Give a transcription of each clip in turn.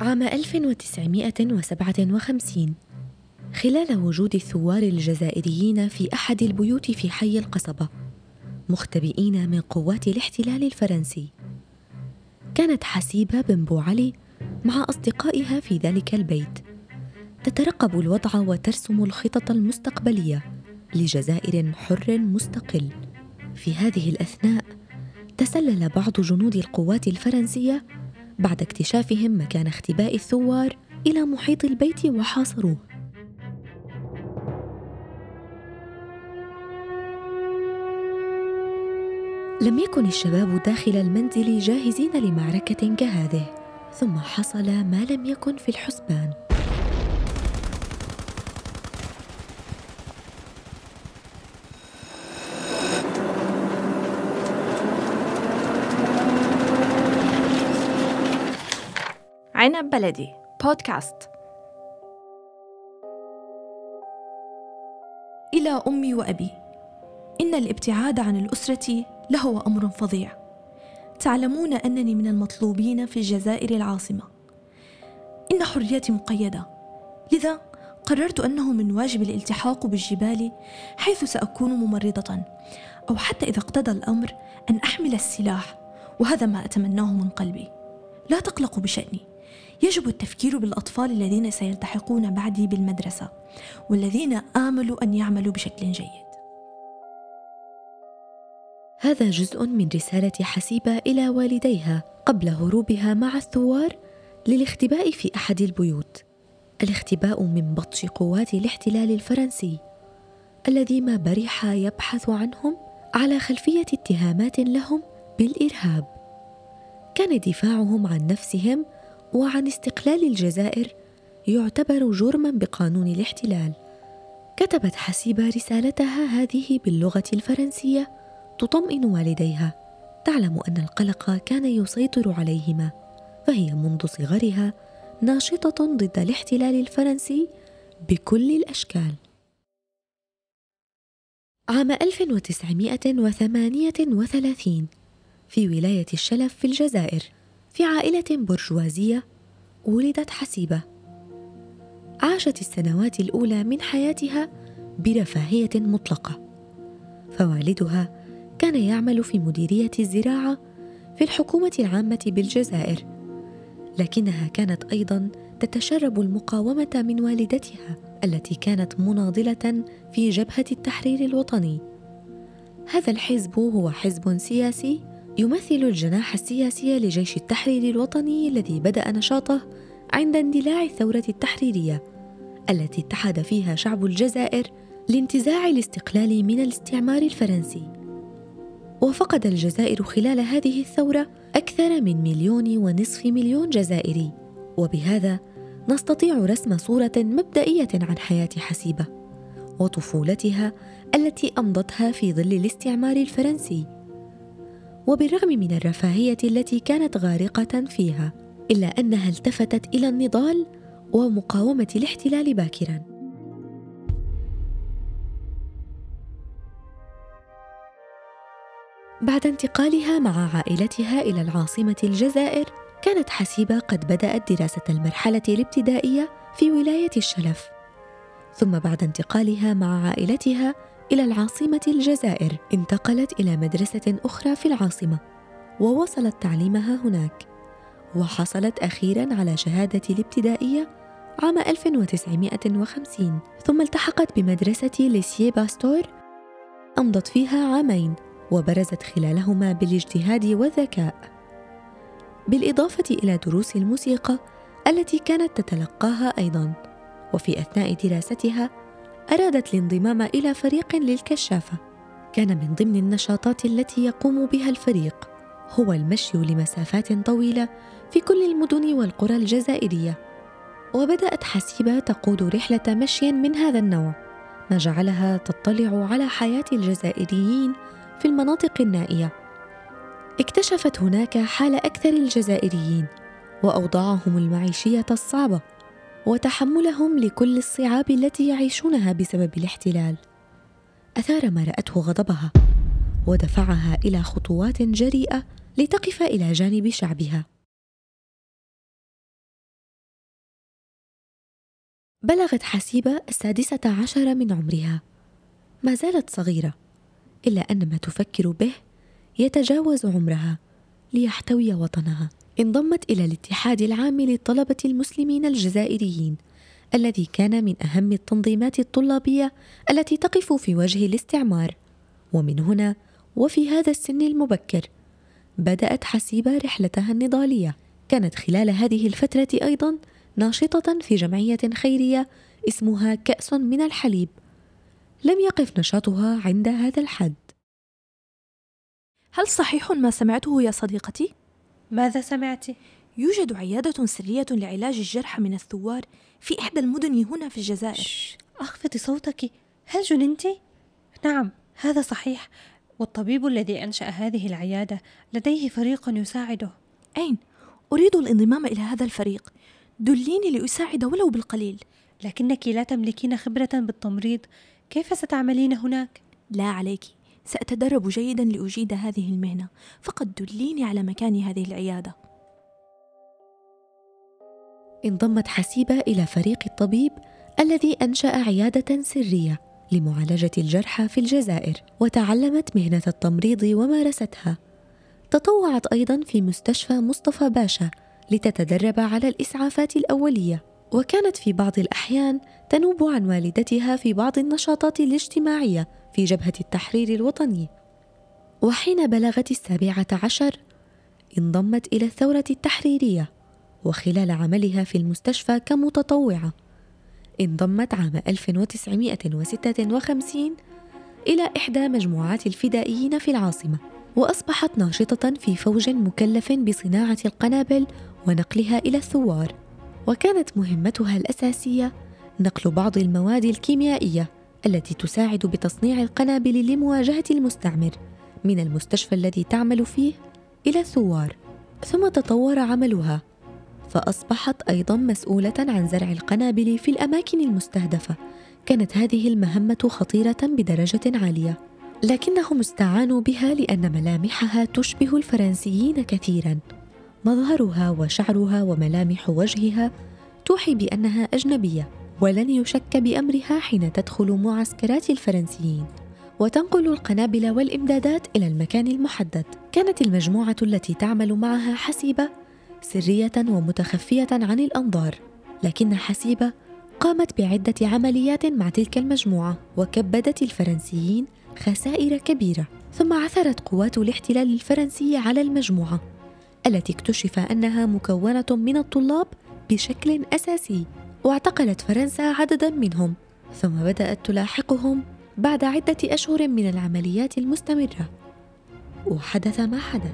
عام 1957 خلال وجود الثوار الجزائريين في أحد البيوت في حي القصبة مختبئين من قوات الاحتلال الفرنسي. كانت حسيبة بن بوعلي مع أصدقائها في ذلك البيت. تترقب الوضع وترسم الخطط المستقبلية لجزائر حر مستقل. في هذه الأثناء تسلل بعض جنود القوات الفرنسية بعد اكتشافهم مكان اختباء الثوار إلى محيط البيت وحاصروه. لم يكن الشباب داخل المنزل جاهزين لمعركة كهذه ثم حصل ما لم يكن في الحسبان. عنب بلدي بودكاست. إلى أمي وأبي. إن الابتعاد عن الأسرة لهو أمر فظيع. تعلمون أنني من المطلوبين في الجزائر العاصمة. إن حريتي مقيدة. لذا قررت أنه من واجب الالتحاق بالجبال حيث سأكون ممرضة أو حتى إذا اقتضى الأمر أن أحمل السلاح وهذا ما أتمناه من قلبي. لا تقلقوا بشأني. يجب التفكير بالأطفال الذين سيلتحقون بعدي بالمدرسة والذين آملوا أن يعملوا بشكل جيد هذا جزء من رسالة حسيبة إلى والديها قبل هروبها مع الثوار للاختباء في أحد البيوت. الاختباء من بطش قوات الاحتلال الفرنسي الذي ما برح يبحث عنهم على خلفية اتهامات لهم بالإرهاب. كان دفاعهم عن نفسهم وعن استقلال الجزائر يعتبر جرما بقانون الاحتلال. كتبت حسيبة رسالتها هذه باللغة الفرنسية تطمئن والديها تعلم أن القلق كان يسيطر عليهما فهي منذ صغرها ناشطة ضد الاحتلال الفرنسي بكل الأشكال عام 1938 في ولاية الشلف في الجزائر في عائلة برجوازية ولدت حسيبة. عاشت السنوات الأولى من حياتها برفاهية مطلقة. فوالدها كان يعمل في مديرية الزراعة في الحكومة العامة بالجزائر لكنها كانت أيضا تتشرب المقاومة من والدتها التي كانت مناضلة في جبهة التحرير الوطني. هذا الحزب هو حزب سياسي يمثل الجناح السياسي لجيش التحرير الوطني الذي بدأ نشاطه عند اندلاع الثورة التحريرية التي اتحد فيها شعب الجزائر لانتزاع الاستقلال من الاستعمار الفرنسي. وفقد الجزائر خلال هذه الثورة أكثر من مليون ونصف مليون جزائري. وبهذا نستطيع رسم صورة مبدئية عن حياة حسيبة وطفولتها التي أمضتها في ظل الاستعمار الفرنسي. وبالرغم من الرفاهية التي كانت غارقة فيها إلا أنها التفتت إلى النضال ومقاومة الاحتلال باكراً. بعد انتقالها مع عائلتها إلى العاصمة الجزائر كانت حسيبة قد بدأت دراسة المرحلة الابتدائية في ولاية الشلف. ثم بعد انتقالها مع عائلتها إلى العاصمة الجزائر انتقلت إلى مدرسة أخرى في العاصمة ووصلت تعليمها هناك. وحصلت أخيرا على شهادة الابتدائية عام 1950 ثم التحقت بمدرسة ليسيه باستور أمضت فيها عامين وبرزت خلالهما بالاجتهاد والذكاء. بالإضافة إلى دروس الموسيقى التي كانت تتلقاها أيضا وفي أثناء دراستها أرادت الانضمام إلى فريق للكشافة. كان من ضمن النشاطات التي يقوم بها الفريق هو المشي لمسافات طويلة في كل المدن والقرى الجزائرية. وبدأت حسيبة تقود رحلة مشي من هذا النوع. ما جعلها تطلع على حياة الجزائريين في المناطق النائية. اكتشفت هناك حال أكثر الجزائريين وأوضاعهم المعيشية الصعبة. وتحملهم لكل الصعاب التي يعيشونها بسبب الاحتلال. أثار ما رأته غضبها ودفعها إلى خطوات جريئة لتقف إلى جانب شعبها. بلغت حسيبة السادسة عشر من عمرها. ما زالت صغيرة إلا أن ما تفكر به يتجاوز عمرها ليحتوي وطنها. انضمت إلى الاتحاد العام للطلبة المسلمين الجزائريين الذي كان من أهم التنظيمات الطلابية التي تقف في وجه الاستعمار. ومن هنا وفي هذا السن المبكر بدأت حسيبة رحلتها النضالية. كانت خلال هذه الفترة أيضا ناشطة في جمعية خيرية اسمها كأس من الحليب. لم يقف نشاطها عند هذا الحد. هل صحيح ما سمعته يا صديقتي؟ ماذا سمعت؟ يوجد عيادة سرية لعلاج الجرحى من الثوار في إحدى المدن هنا في الجزائر أخفضي صوتك هل جننت؟ نعم هذا صحيح والطبيب الذي أنشأ هذه العيادة لديه فريق يساعده أين؟ أريد الانضمام إلى هذا الفريق دليني لأساعد ولو بالقليل لكنك لا تملكين خبرة بالتمريض كيف ستعملين هناك؟ لا عليك سأتدرب جيدا لأجيد هذه المهنة فقط دليني على مكان هذه العيادة. انضمت حسيبة إلى فريق الطبيب الذي أنشأ عيادة سرية لمعالجة الجرحى في الجزائر وتعلمت مهنة التمريض ومارستها. تطوعت أيضا في مستشفى مصطفى باشا لتتدرب على الإسعافات الأولية. وكانت في بعض الأحيان تنوب عن والدتها في بعض النشاطات الاجتماعية في جبهة التحرير الوطني. وحين بلغت السابعة عشر انضمت إلى الثورة التحريرية وخلال عملها في المستشفى كمتطوعة. انضمت عام 1956 إلى إحدى مجموعات الفدائيين في العاصمة وأصبحت ناشطة في فوج مكلف بصناعة القنابل ونقلها إلى الثوار. وكانت مهمتها الأساسية نقل بعض المواد الكيميائية. التي تساعد بتصنيع القنابل لمواجهة المستعمر من المستشفى الذي تعمل فيه إلى الثوار ثم تطور عملها فأصبحت أيضا مسؤولة عن زرع القنابل في الأماكن المستهدفة. كانت هذه المهمة خطيرة بدرجة عالية لكنهم استعانوا بها لأن ملامحها تشبه الفرنسيين كثيرا. مظهرها وشعرها وملامح وجهها توحي بأنها أجنبية. ولن يشك بأمرها حين تدخل معسكرات الفرنسيين. وتنقل القنابل والإمدادات إلى المكان المحدد. كانت المجموعة التي تعمل معها حسيبة سرية ومتخفية عن الأنظار. لكن حسيبة قامت بعدة عمليات مع تلك المجموعة وكبدت الفرنسيين خسائر كبيرة. ثم عثرت قوات الاحتلال الفرنسي على المجموعة التي اكتشف أنها مكونة من الطلاب بشكل أساسي. واعتقلت فرنسا عددا منهم ثم بدأت تلاحقهم بعد عدة أشهر من العمليات المستمرة وحدث ما حدث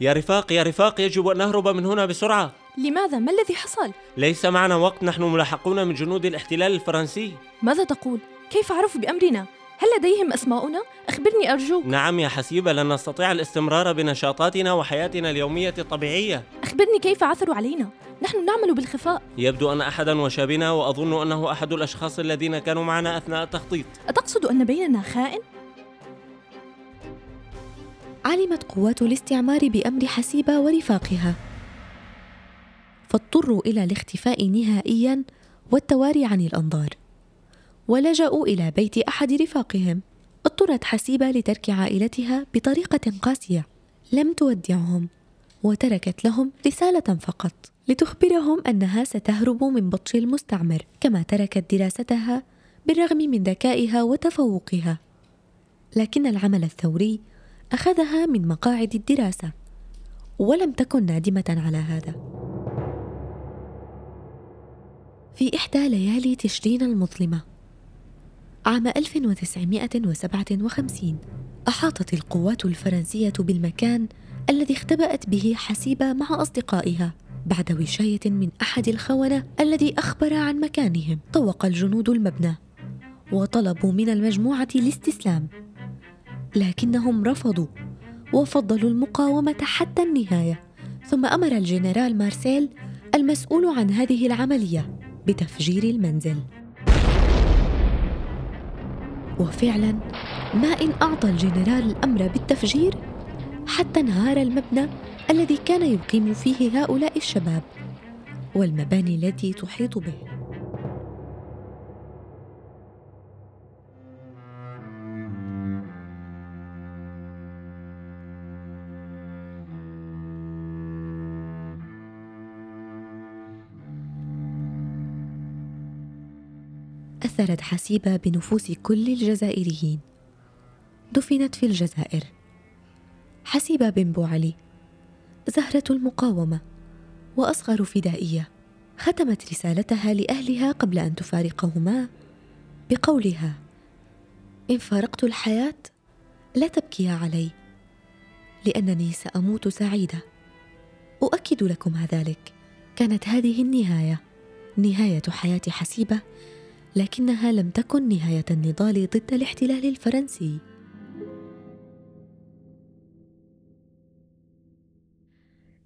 يا رفاق يا رفاق يجب أن نهرب من هنا بسرعة لماذا؟ ما الذي حصل؟ ليس معنا وقت نحن ملاحقون من جنود الاحتلال الفرنسي ماذا تقول؟ كيف عرفوا بأمرنا؟ هل لديهم أسماؤنا؟ أخبرني أرجوك نعم يا حسيبة لن نستطيع الاستمرار بنشاطاتنا وحياتنا اليومية الطبيعية أخبرني كيف عثروا علينا؟ نحن نعمل بالخفاء. يبدو أن أحدا وشابنا وأظن أنه أحد الأشخاص الذين كانوا معنا أثناء التخطيط. أتقصد أن بيننا خائن؟ علمت قوات الاستعمار بأمر حسيبة ورفاقها. فاضطروا إلى الاختفاء نهائيا والتواري عن الأنظار. ولجأوا إلى بيت أحد رفاقهم. اضطرت حسيبة لترك عائلتها بطريقة قاسية. لم تودعهم. وتركت لهم رسالة فقط لتخبرهم أنها ستهرب من بطش المستعمر كما تركت دراستها بالرغم من ذكائها وتفوقها. لكن العمل الثوري أخذها من مقاعد الدراسة ولم تكن نادمة على هذا. في إحدى ليالي تشرين المظلمة عام 1957 أحاطت القوات الفرنسية بالمكان الذي اختبأت به حسيبة مع أصدقائها بعد وشاية من أحد الخونة الذي أخبر عن مكانهم. طوق الجنود المبنى وطلبوا من المجموعة الاستسلام لكنهم رفضوا وفضلوا المقاومة حتى النهاية. ثم أمر الجنرال مارسيل المسؤول عن هذه العملية بتفجير المنزل. وفعلا ما إن أعطى الجنرال الأمر بالتفجير حتى انهار المبنى الذي كان يقيم فيه هؤلاء الشباب والمباني التي تحيط به. أثرت حسيبة بنفوس كل الجزائريين. دفنت في الجزائر. حسيبة بن بوعلي زهرة المقاومة وأصغر فدائية ختمت رسالتها لأهلها قبل أن تفارقهما بقولها إن فارقت الحياة لا تبكيا علي لأنني سأموت سعيدة أؤكد لكم ذلك كانت هذه النهاية نهاية حياة حسيبة لكنها لم تكن نهاية النضال ضد الاحتلال الفرنسي.